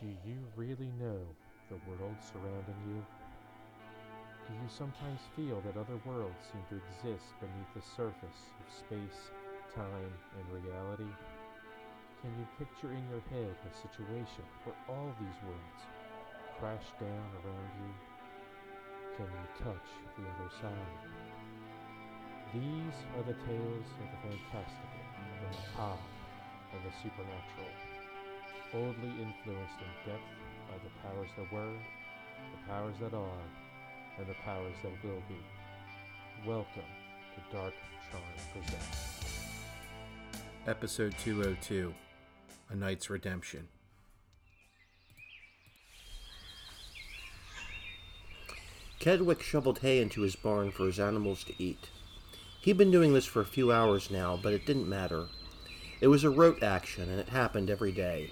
Do you really know the world surrounding you? Do you sometimes feel that other worlds seem to exist beneath the surface of space, time, and reality? Can you picture in your head a situation where all these worlds crash down around you? Can you touch the other side? These are the tales of the fantastical, the macabre, and the supernatural, boldly influenced in depth by the powers that were, the powers that are, and the powers that will be. Welcome to Dark Charm Presents. Episode 202 A Knight's Redemption. Kedwick shoveled hay into his barn for his animals to eat. He'd been doing this for a few hours now, but it didn't matter. It was a rote action, and it happened every day.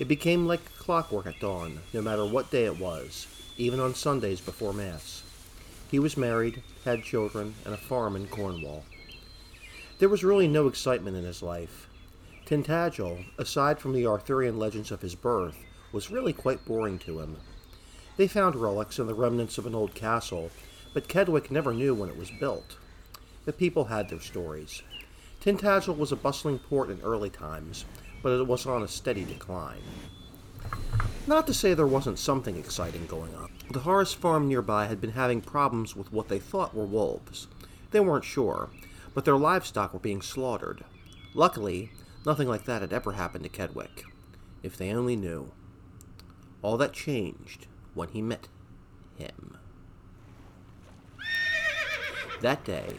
It became like clockwork at dawn, no matter what day it was, even on Sundays before Mass. He was married, had children, and a farm in Cornwall. There was really no excitement in his life. Tintagel, aside from the Arthurian legends of his birth, was really quite boring to him. They found relics and the remnants of an old castle, but Kedwick never knew when it was built. The people had their stories. Tintagel was a bustling port in early times, but it was on a steady decline. Not to say there wasn't something exciting going on. The Horace farm nearby had been having problems with what they thought were wolves. They weren't sure, but their livestock were being slaughtered. Luckily, nothing like that had ever happened to Kedwick. If they only knew. All that changed when he met him. That day,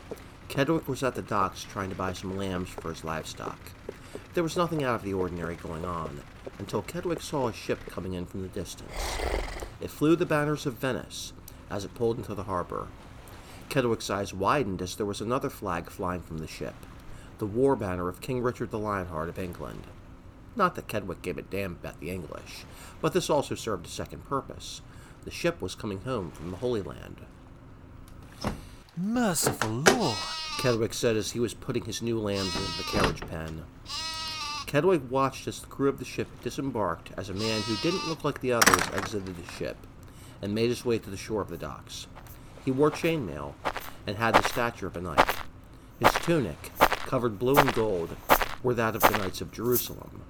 Kedwick was at the docks trying to buy some lambs for his livestock. There was nothing out of the ordinary going on until Kedwick saw a ship coming in from the distance. It flew the banners of Venice as it pulled into the harbor. Kedwick's eyes widened as there was another flag flying from the ship, the war banner of King Richard the Lionheart of England. Not that Kedwick gave a damn about the English, but this also served a second purpose. The ship was coming home from the Holy Land. Merciful Lord! Kedwick said as he was putting his new lambs into the carriage pen. Kedwick watched as the crew of the ship disembarked as a man who didn't look like the others exited the ship and made his way to the shore of the docks. He wore chainmail and had the stature of a knight. His tunic, covered blue and gold, were that of the Knights of Jerusalem.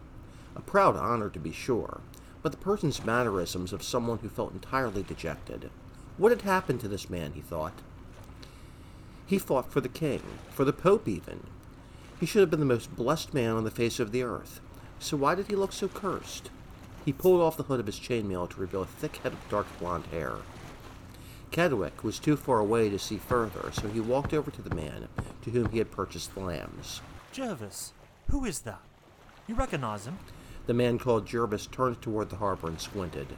A proud honor, to be sure, but the person's mannerisms of someone who felt entirely dejected. What had happened to this man, he thought? He fought for the king, for the pope even. He should have been the most blessed man on the face of the earth. So why did he look so cursed? He pulled off the hood of his chainmail to reveal a thick head of dark blonde hair. Kedwick was too far away to see further, so he walked over to the man to whom he had purchased the lambs. Jervis, who is that? You recognize him? The man called Jervis turned toward the harbor and squinted.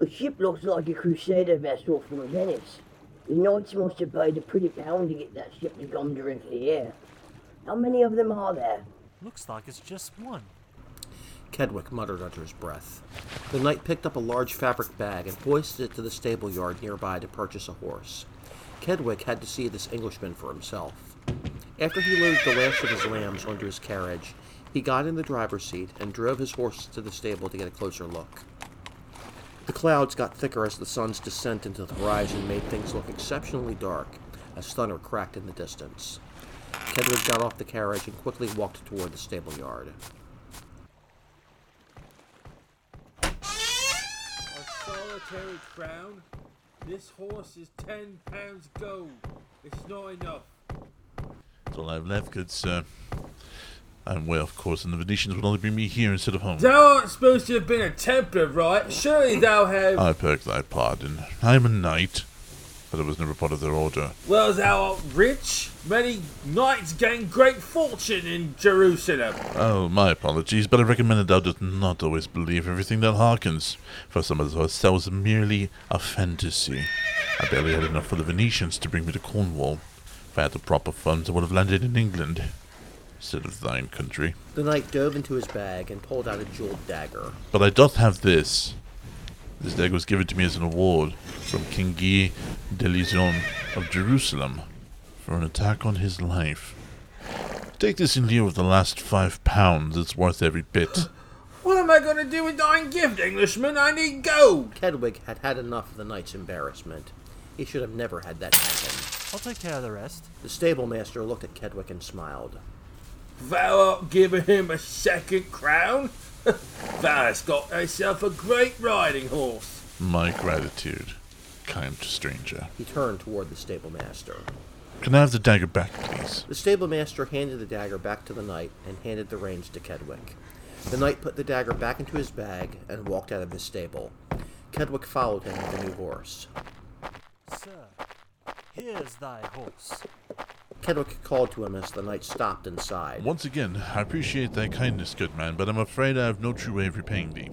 The ship looks like a crusader vessel from Venice. The knights must have paid a pretty pound to get that ship to come directly here. How many of them are there? Looks like it's just one. Kedwick muttered under his breath. The knight picked up a large fabric bag and hoisted it to the stable yard nearby to purchase a horse. Kedwick had to see this Englishman for himself. After he loaded the last of his lambs onto his carriage, he got in the driver's seat and drove his horse to the stable to get a closer look. The clouds got thicker as the sun's descent into the horizon made things look exceptionally dark as thunder cracked in the distance. Kedwick got off the carriage and quickly walked toward the stable yard. A solitary crown? This horse is ten pounds gold. It's not enough. That's all I've left, good sir. Uh, I'm well, of course, and the Venetians would only bring me here instead of home. Thou art supposed to have been a Templar, right? Surely thou have. I beg thy pardon. I am a knight, but it was never part of their order. well, thou art rich. Many knights gain great fortune in Jerusalem. Oh, my apologies, but I recommend that thou dost not always believe everything that hearkens, for some of those tales are merely a fantasy. I barely had enough for the Venetians to bring me to Cornwall. If I had the proper funds, I would have landed in England, instead of thine country. The knight dove into his bag and pulled out a jeweled dagger. But I doth have this. This dagger was given to me as an award from King Guy de Lusignan of Jerusalem for an attack on his life. Take this in lieu of the last five pounds, it's worth every bit. What am I going to do with thine gift, Englishman? I need gold. Kedwick had had enough of the knight's embarrassment. He should have never had that happen. I'll take care of the rest. The stable master looked at Kedwick and smiled. Thou art giving him a second crown? Thou hast got thyself a great riding horse. My gratitude, kind stranger. He turned toward the stable master. Can I have the dagger back, please? The stable master handed the dagger back to the knight and handed the reins to Kedwick. The knight put the dagger back into his bag and walked out of his stable. Kedwick followed him with the new horse. Sir, here's thy horse. Kedwick called to him as the knight stopped inside. Once again, I appreciate thy kindness, good man, but I'm afraid I have no true way of repaying thee.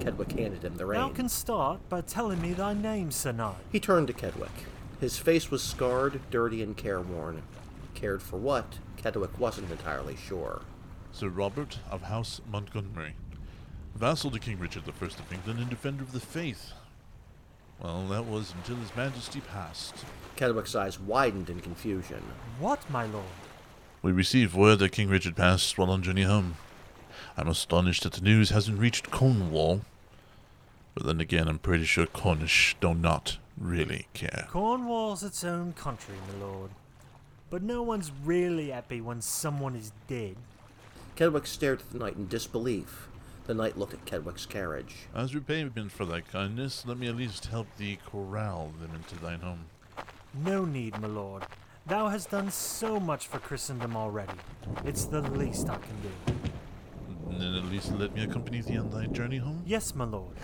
Kedwick handed him the Thou reins. can start by telling me thy name, Sir Knight. He turned to Kedwick. His face was scarred, dirty, and careworn. Cared for what? Kedwick wasn't entirely sure. Sir Robert of House Montgomery, vassal to King Richard I of England and defender of the faith. Well, that was until His Majesty passed. Kedwick's eyes widened in confusion. What, my lord? We received word that King Richard passed while on journey home. I'm astonished that the news hasn't reached Cornwall. But then again, I'm pretty sure Cornish do not really care. Cornwall's its own country, my lord. But no one's really happy when someone is dead. Kedwick stared at the knight in disbelief. The knight looked at Kedwick's carriage. As repayment for thy kindness, let me at least help thee corral them into thine home. No need, my lord. Thou hast done so much for Christendom already. It's the least I can do. Then at least let me accompany thee on thy journey home. Yes, my lord.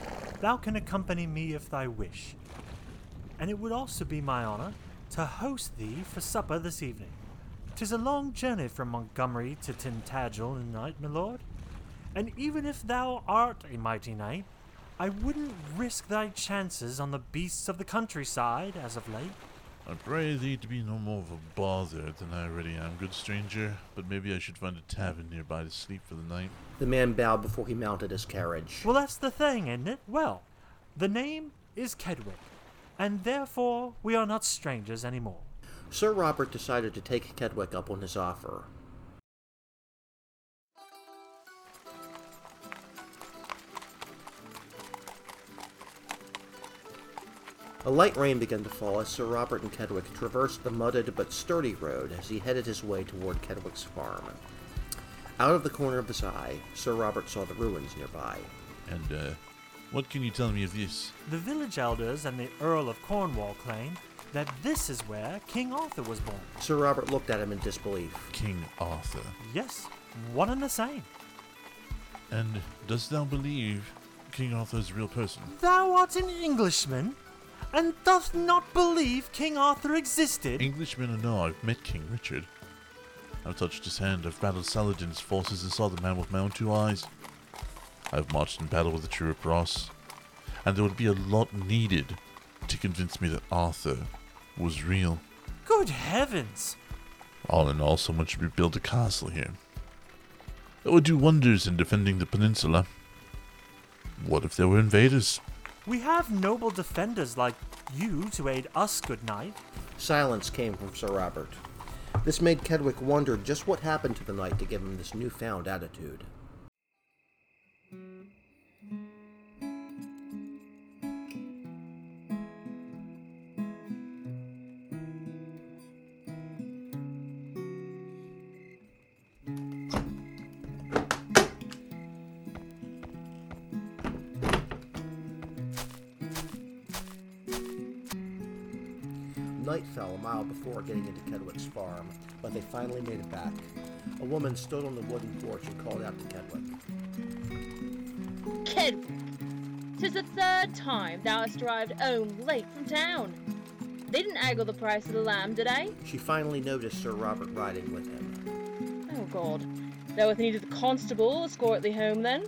Thou can accompany me if thy wish. And it would also be my honor to host thee for supper this evening. 'Tis a long journey from Montgomery to Tintagel in night, my lord. And even if thou art a mighty knight, I wouldn't risk thy chances on the beasts of the countryside as of late. I pray thee to be no more of a bother than I already am, good stranger, but maybe I should find a tavern nearby to sleep for the night. The man bowed before he mounted his carriage. Well, that's the thing, isn't it? Well, the name is Kedwick, and therefore we are not strangers anymore. Sir Robert decided to take Kedwick up on his offer. A light rain began to fall as Sir Robert and Kedwick traversed the mudded but sturdy road as he headed his way toward Kedwick's farm. Out of the corner of his eye, Sir Robert saw the ruins nearby. And, uh, what can you tell me of this? The village elders and the Earl of Cornwall claim that this is where King Arthur was born. Sir Robert looked at him in disbelief. King Arthur. Yes, one and the same. And dost thou believe King Arthur is a real person? Thou art an Englishman, and doth not believe King Arthur existed? Englishmen or no, I've met King Richard. I've touched his hand, I've battled Saladin's forces and saw the man with my own two eyes. I've marched in battle with the true Cross, and there would be a lot needed to convince me that Arthur was real. Good heavens! All in all, someone should rebuild a castle here. It would do wonders in defending the peninsula. What if there were invaders? We have noble defenders like you to aid us, good knight. Silence came from Sir Robert. This made Kedwick wonder just what happened to the knight to give him this newfound attitude. Night fell a mile before getting into Kedwick's farm, but they finally made it back. A woman stood on the wooden porch and called out to Kedwick. Kedwick, tis the third time thou hast arrived home late from town. They didn't haggle the price of the lamb, did they? She finally noticed Sir Robert riding with him. Oh God. Thou hath needed the constable escort thee home then?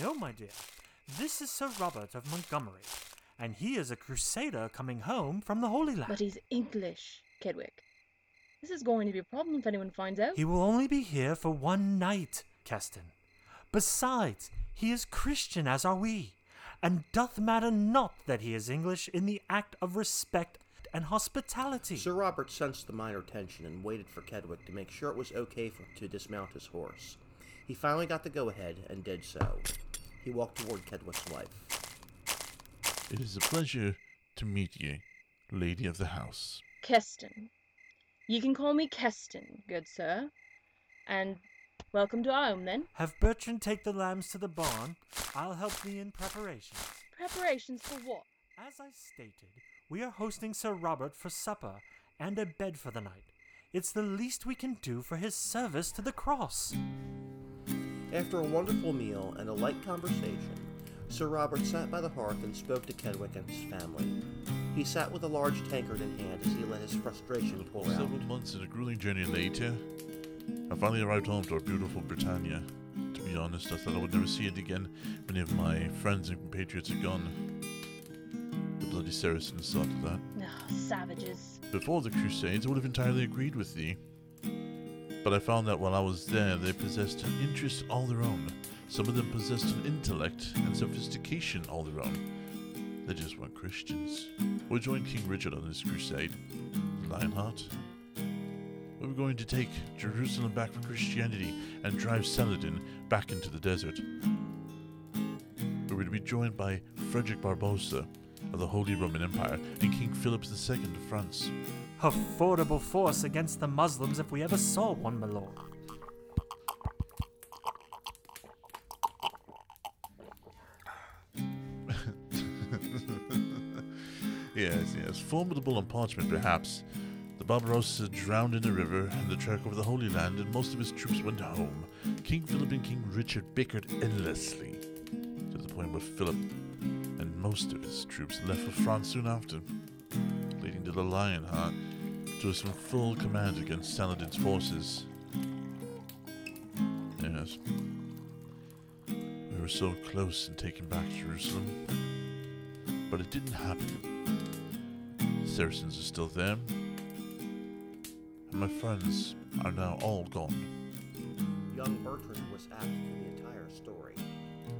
No, my dear. This is Sir Robert of Montgomery, and he is a crusader coming home from the Holy Land. But he's English, Kedwick. This is going to be a problem if anyone finds out. He will only be here for one night, Keston. Besides, He is Christian as are we, and doth matter not that he is English in the act of respect and hospitality. Sir Robert sensed the minor tension and waited for Kedwick to make sure it was okay for to dismount his horse. He finally got the go ahead and did so. He walked toward Kedwick's wife. It is a pleasure to meet ye, lady of the house. Keston. Ye can call me Keston, good sir. And welcome to our home, then. Have Bertrand take the lambs to the barn. I'll help thee in preparations. Preparations for what? As I stated, we are hosting Sir Robert for supper and a bed for the night. It's the least we can do for his service to the cross. After a wonderful meal and a light conversation, Sir Robert sat by the hearth and spoke to Kedwick and his family. He sat with a large tankard in hand as he let his frustration pour out. Several months and a grueling journey later, I finally arrived home to our beautiful Britannia. To be honest, I thought I would never see it again. Many of my friends and compatriots are gone. The bloody Saracens saw to that. Ah, savages. Before the Crusades, I would have entirely agreed with thee. But I found that while I was there, they possessed an interest all their own. Some of them possessed an intellect and sophistication all their own. They just weren't Christians. We joined King Richard on this crusade. Lionheart. We were going to take Jerusalem back for Christianity and drive Saladin back into the desert. We were to be joined by Frederick Barbarossa of the Holy Roman Empire and King Philip II of France. A formidable force against the Muslims if we ever saw one, my lord. Yes, yes, formidable on parchment perhaps. The Barbarossa drowned in a river, and the trek over the Holy Land, and most of his troops went home. King Philip and King Richard bickered endlessly, to the point where Philip and most of his troops left for France soon after, leading to the Lionheart to us assume full command against Saladin's forces. Yes. We were so close in taking back Jerusalem, but it didn't happen. The Saracens are still there, and my friends are now all gone. Young Bertrand was asked to the entire story.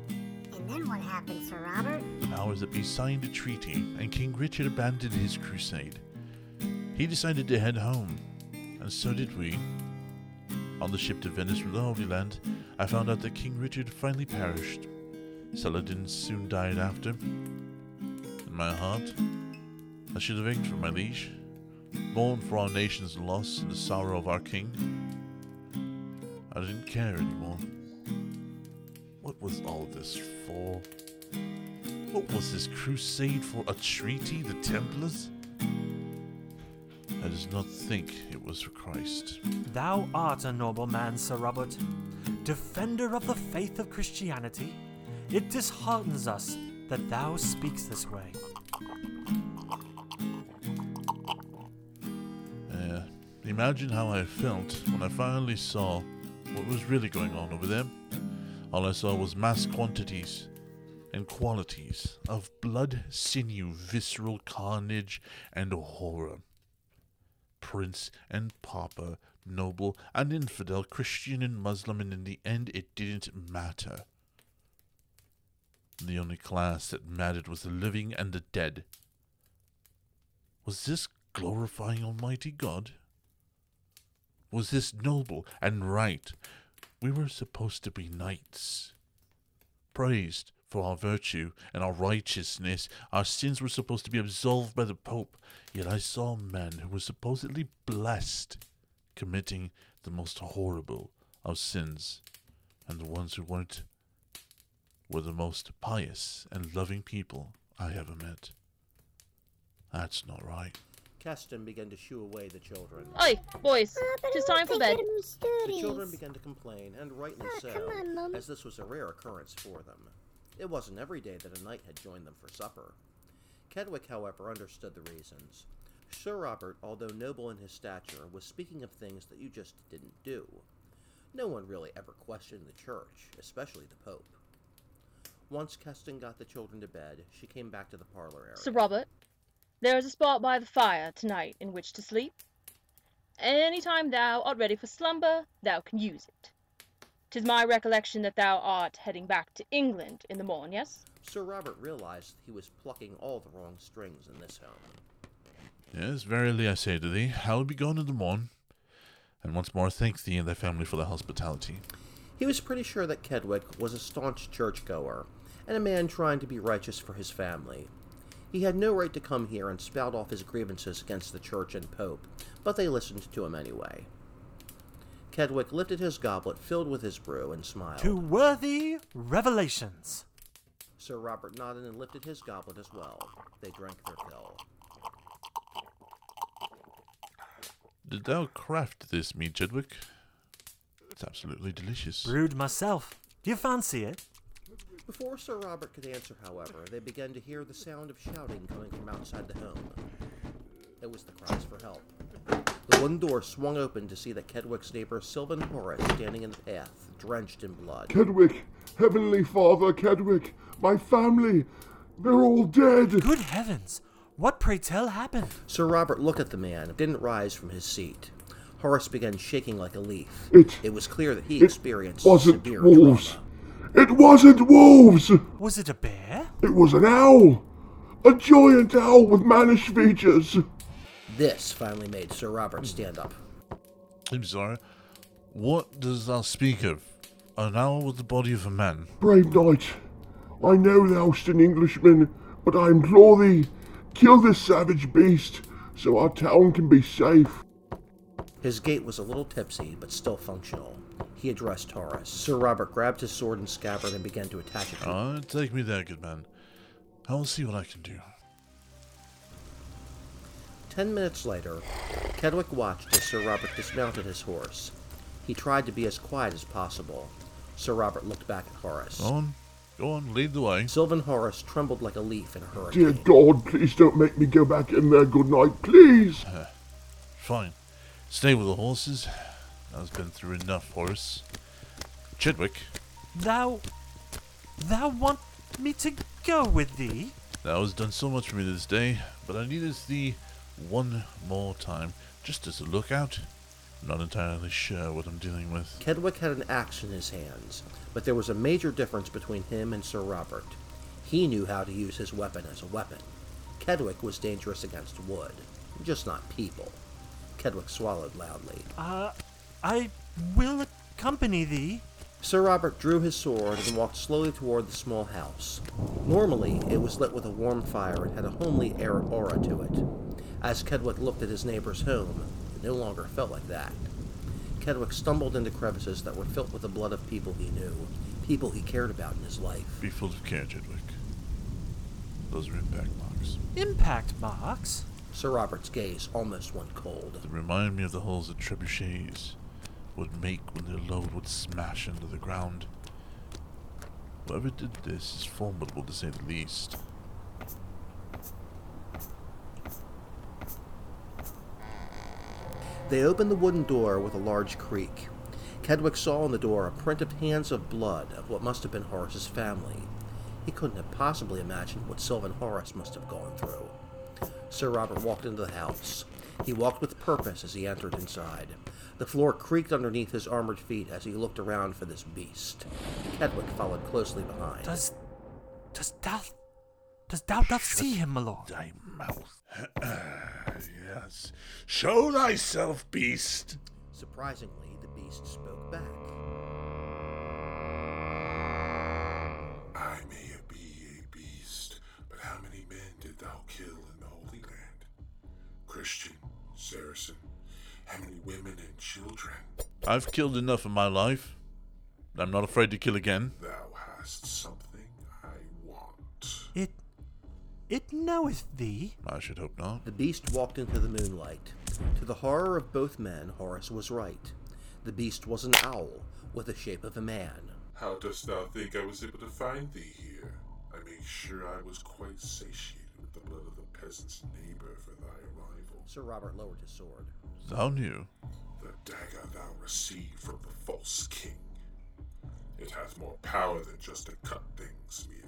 And then what happened, Sir Robert? The powers that be signed a treaty, and King Richard abandoned his crusade. He decided to head home, and so did we. On the ship to Venice from the Holy Land, I found out that King Richard finally perished. Saladin soon died after. In my heart, I should have ached for my liege, mourned for our nation's loss and the sorrow of our king. I didn't care anymore. What was all this for? What was this crusade for? A treaty? The Templars? I did not think it was for Christ. Thou art a noble man, Sir Robert, defender of the faith of Christianity. It disheartens us that thou speaks this way. Uh, imagine how I felt when I finally saw what was really going on over there. All I saw was mass quantities and qualities of blood, sinew, visceral carnage, and horror. Prince and pauper, noble and infidel, Christian and Muslim, and in the end it didn't matter. The only class that mattered was the living and the dead. Was this glorifying Almighty God? Was this noble and right? We were supposed to be knights, praised for our virtue and our righteousness. Our sins were supposed to be absolved by the Pope, yet I saw men who were supposedly blessed committing the most horrible of sins, and the ones who weren't were the most pious and loving people I ever met. That's not right. Keston began to shoo away the children. Oi, boys, Ah, but time for bed. The children began to complain, and rightly Ah, so, on, as this was a rare occurrence for them. It wasn't every day that a knight had joined them for supper. Kedwick, however, understood the reasons. Sir Robert, although noble in his stature, was speaking of things that you just didn't do. No one really ever questioned the church, especially the Pope. Once Keston got the children to bed, she came back to the parlor area. Sir Robert, there is a spot by the fire tonight in which to sleep. Any time thou art ready for slumber, thou can use it. 'Tis my recollection that thou art heading back to England in the morn, yes? Sir Robert realized he was plucking all the wrong strings in this home. Yes, verily I say to thee, I will be gone in the morn, and once more thank thee and thy family for thy hospitality. He was pretty sure that Kedwick was a staunch churchgoer and a man trying to be righteous for his family. He had no right to come here and spout off his grievances against the church and pope, but they listened to him anyway. Kedwick lifted his goblet filled with his brew and smiled. To worthy revelations. Sir Robert nodded and lifted his goblet as well. They drank their fill. Did thou craft this meat, Kedwick? It's absolutely delicious. Brewed myself. Do you fancy it? Before Sir Robert could answer, however, they began to hear the sound of shouting coming from outside the home. It was the cries for help. The wooden door swung open to see that Kedwick's neighbor Sylvan Horace standing in the path, drenched in blood. Kedwick, Heavenly Father Kedwick, my family, they're all dead. Good heavens! What pray tell happened? Sir Robert looked at the man and didn't rise from his seat. Horace began shaking like a leaf. It, It was clear that he it experienced wasn't severe wolves. trauma. It wasn't wolves. Was it a bear? It was an owl. A giant owl with mannish features. This finally made Sir Robert stand up. I'm sorry. What does thou speak of? An owl with the body of a man. Brave knight, I know thou'st an Englishman, but I implore thee, kill this savage beast, so our town can be safe. His gait was a little tipsy, but still functional. He addressed Horace. Sir Robert grabbed his sword and scabbard and began to attach it to Ah, take me there, good man. I will see what I can do. Ten minutes later, Kedwick watched as Sir Robert dismounted his horse. He tried to be as quiet as possible. Sir Robert looked back at Horace. Go on. Go on, lead the way. Sylvan Horace trembled like a leaf in a hurricane. Dear. God, please don't make me go back in there, good knight, please. Uh, fine. Stay with the horses. I've been through enough, Horace. Chidwick, Thou. Thou want me to go with thee? thou hast done so much for me this day, but I needed thee one more time, just as a lookout. I'm not entirely sure what I'm dealing with. Kedwick had an axe in his hands, but there was a major difference between him and Sir Robert. He knew how to use his weapon as a weapon. Kedwick was dangerous against wood, just not people. Kedwick swallowed loudly. Uh, I will accompany thee. Sir Robert drew his sword and walked slowly toward the small house. Normally, it was lit with a warm fire and had a homely air aura to it. As Kedwick looked at his neighbor's home, it no longer felt like that. Kedwick stumbled into crevices that were filled with the blood of people he knew, people he cared about in his life. Be full of care, Chidwick. Those are impact marks. Impact marks? Sir Robert's gaze almost went cold. They remind me of the holes that trebuchets would make when their load would smash into the ground. Whoever did this is formidable to say the least. They opened the wooden door with a large creak. Kedwick saw on the door a print of hands of blood of what must have been Horace's family. He couldn't have possibly imagined what Sylvan Horace must have gone through. Sir Robert walked into the house. He walked with purpose as he entered inside. The floor creaked underneath his armored feet as he looked around for this beast. Kedwick followed closely behind. Does. Does thou. Does thou doth see him, my lord? Thy mouth. yes. Show thyself, beast. Surprisingly, the beast spoke back. I may be a beast, but how many men did thou kill in the Holy Land? Christian, Saracen, how many women and children? I've killed enough in my life. I'm not afraid to kill again. Thou hast something It knoweth thee. I should hope not. The beast walked into the moonlight. To the horror of both men, Horace was right. The beast was an owl with the shape of a man. How dost thou think I was able to find thee here? I made sure I was quite satiated with the blood of the peasant's neighbor for thy arrival. Sir Robert lowered his sword. Thou knew. The dagger thou received from the false king. It hath more power than just to cut things, mere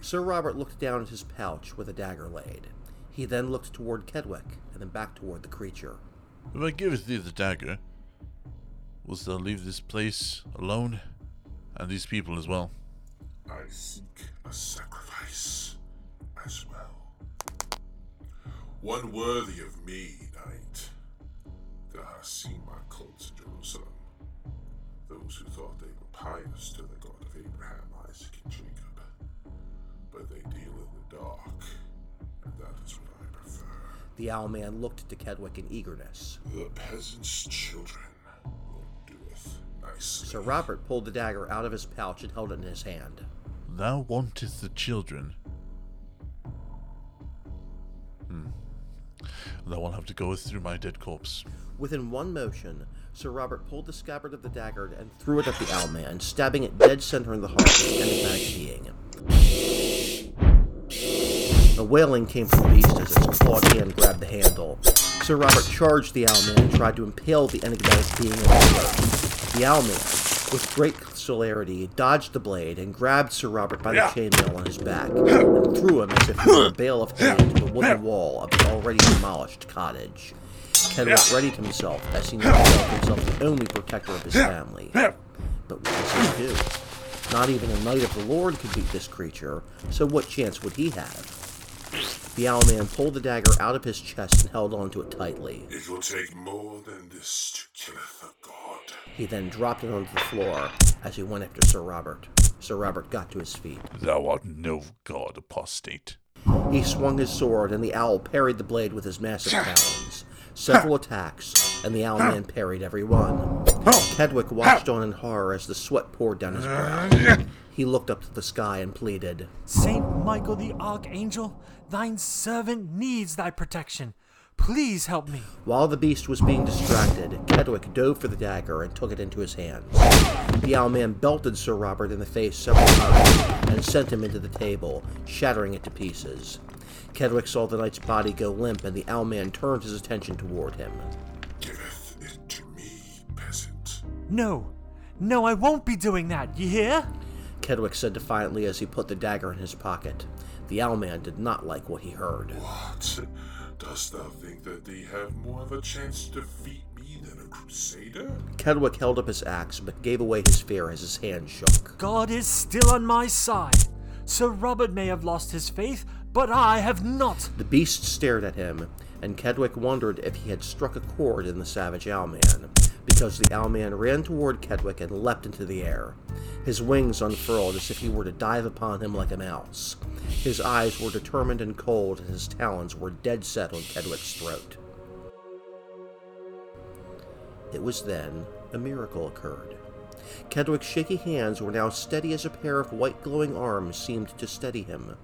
Sir Robert looked down at his pouch where the dagger laid. He then looked toward Kedwick and then back toward the creature. If I giveth thee the dagger, will still leave this place alone, and these people as well. I seek a sacrifice as well. One worthy of me, knight. Thou hast seen my cults in Jerusalem. Those who thought they were pious to the The owl man looked to Kedwick in eagerness. The peasants' children will doeth nicely. Sir Robert pulled the dagger out of his pouch and held it in his hand. Thou wantest the children. Hmm. Thou will have to go through my dead corpse. Within one motion, Sir Robert pulled the scabbard of the dagger and threw it at the owl man, stabbing it dead center in the heart of the enigmatic being. A wailing came from the beast as its clawed hand grabbed the handle. Sir Robert charged the owl man and tried to impale the enigmatic being on the. The owl man, with great celerity, dodged the blade and grabbed Sir Robert by the chainmail on his back and threw him as if he were a bale of hay into the wooden wall of the already demolished cottage. Kedwick readied himself as he now felt himself the only protector of his family. But what was he to do? Not even a knight of the Lord could beat this creature, so what chance would he have? The owl man pulled the dagger out of his chest and held onto it tightly. It will take more than this to kill a god. He then dropped it onto the floor as he went after Sir Robert. Sir Robert got to his feet. Thou art no god, apostate. He swung his sword, and the owl parried the blade with his massive talons. Several attacks, and the owl man parried every one. Kedwick watched on in horror as the sweat poured down his brow. Uh, he looked up to the sky and pleaded, Saint Michael the Archangel, thine servant needs thy protection. Please help me. While the beast was being distracted, Kedwick dove for the dagger and took it into his hands. The owl man belted Sir Robert in the face several times and sent him into the table, shattering it to pieces. Kedwick saw the knight's body go limp, and the owl man turned his attention toward him. Giveth it to me, peasant. No, no, I won't be doing that, you hear? Kedwick said defiantly as he put the dagger in his pocket. The owl man did not like what he heard. What? Dost thou think that thee have more of a chance to defeat me than a crusader? Kedwick held up his axe, but gave away his fear as his hand shook. God is still on my side. Sir Robert may have lost his faith, but I have not. The beast stared at him, and Kedwick wondered if he had struck a chord in the savage owlman, because the owlman ran toward Kedwick and leapt into the air. His wings unfurled as if he were to dive upon him like a mouse. His eyes were determined and cold, and his talons were dead set on Kedwick's throat. It was then a miracle occurred. Kedwick's shaky hands were now steady as a pair of white glowing arms seemed to steady him.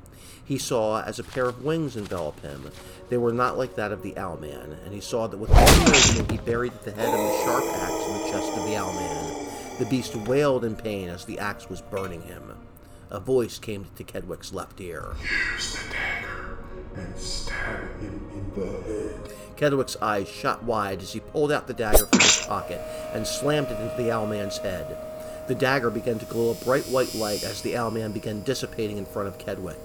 He saw as a pair of wings envelop him. They were not like that of the owlman, and he saw that with one motion he buried the head of the sharp axe in the chest of the owlman. The beast wailed in pain as the axe was burning him. A voice came to Kedwick's left ear. Use the dagger and stab him in the head. Kedwick's eyes shot wide as he pulled out the dagger from his pocket and slammed it into the owlman's head. The dagger began to glow a bright white light as the owlman began dissipating in front of Kedwick,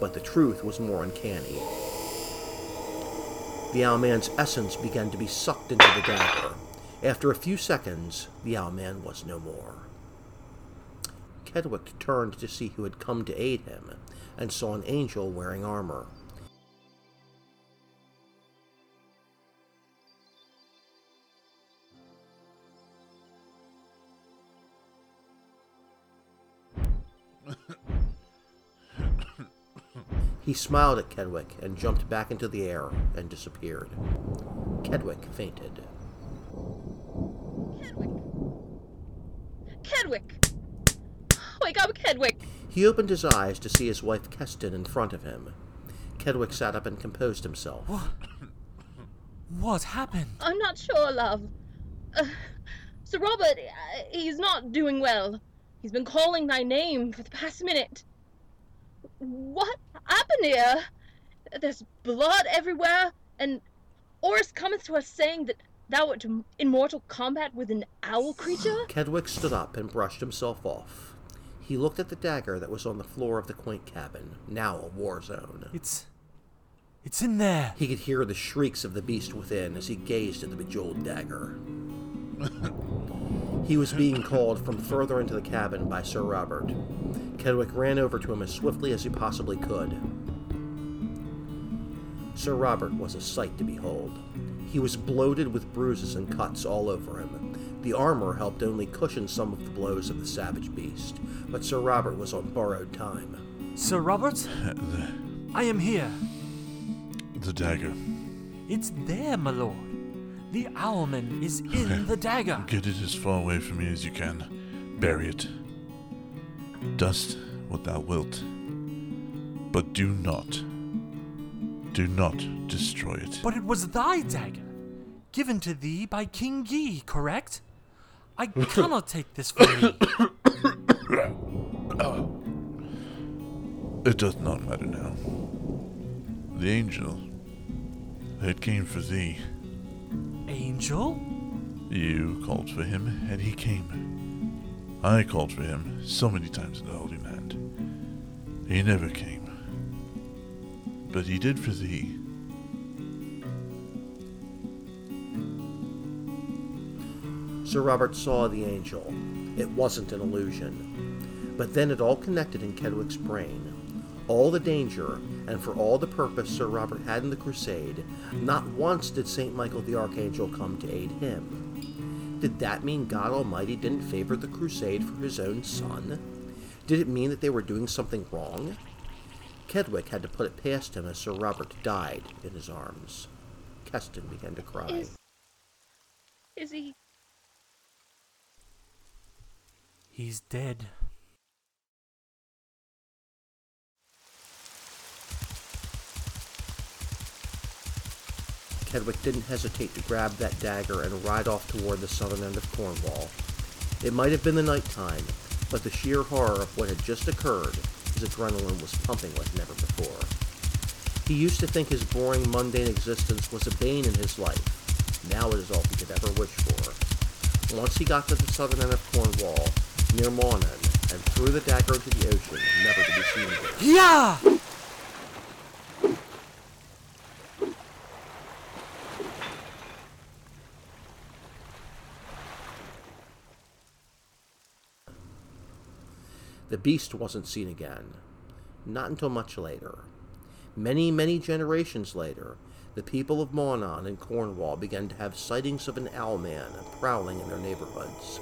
but the truth was more uncanny. The owl man's essence began to be sucked into the dagger. After a few seconds, the owl man was no more. Kedwick turned to see who had come to aid him, and saw an angel wearing armor. He smiled at Kedwick and jumped back into the air and disappeared. Kedwick fainted. Kedwick. Kedwick! Wake up, Kedwick! He opened his eyes to see his wife Keston in front of him. Kedwick sat up and composed himself. What happened? I'm not sure, love. Uh, Sir Robert, uh, he's not doing well. He's been calling thy name for the past minute. What happened here? There's blood everywhere, and Horace cometh to us saying that thou art in mortal combat with an owl creature? Kedwick stood up and brushed himself off. He looked at the dagger that was on the floor of the quaint cabin, now a war zone. It's. It's in there. He could hear the shrieks of the beast within as he gazed at the bejeweled dagger. He was being called from further into the cabin by Sir Robert. Kedwick ran over to him as swiftly as he possibly could. Sir Robert was a sight to behold. He was bloated with bruises and cuts all over him. The armor helped only cushion some of the blows of the savage beast, but Sir Robert was on borrowed time. Sir Robert, the, I am here. the dagger. It's there, my lord. The owlman is in the dagger. Get it as far away from me as you can. Bury it. Dust what thou wilt. But do not, do not destroy it. But it was thy dagger, given to thee by King Yi, correct? I cannot take this from thee. It does not matter now. The angel, it came for thee. Angel? You called for him, and he came. I called for him so many times in the Holy Land. He never came. But he did for thee. Sir Robert saw the angel. It wasn't an illusion. But then it all connected in Kedwick's brain. All the danger, and for all the purpose Sir Robert had in the crusade, not once did St. Michael the Archangel come to aid him. Did that mean God Almighty didn't favor the crusade for his own son? Did it mean that they were doing something wrong? Kedwick had to put it past him as Sir Robert died in his arms. Keston began to cry. Is. Is he. He's dead. Kedwick didn't hesitate to grab that dagger and ride off toward the southern end of Cornwall. It might have been the night time, but the sheer horror of what had just occurred, his adrenaline was pumping like never before. He used to think his boring, mundane existence was a bane in his life. Now it is all he could ever wish for. Once he got to the southern end of Cornwall, near Mawnan, and threw the dagger into the ocean, never to be seen again. Yeah! The beast wasn't seen again. Not until much later. Many, many generations later, the people of Mawnan and Cornwall began to have sightings of an owlman prowling in their neighborhoods.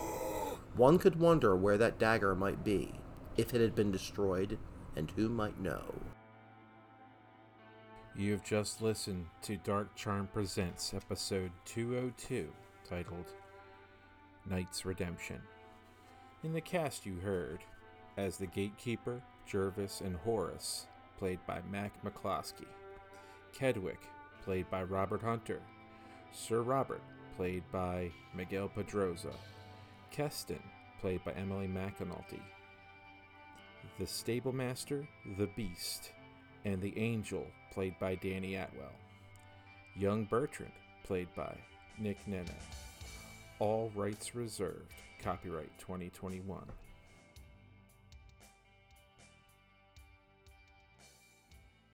One could wonder where that dagger might be, if it had been destroyed, and who might know. You have just listened to Dark Charm Presents episode 202, titled Knight's Redemption. In the cast, you heard as the Gatekeeper, Jervis, and Horace, played by Mac McCloskey, Kedwick, played by Robert Hunter, Sir Robert, played by Miguel Pedroza, Keston, played by Emily McAnulty, the Stablemaster, the Beast, and the Angel, played by Danny Atwell. Young Bertrand, played by Nick Nene. All rights reserved. Copyright 2021.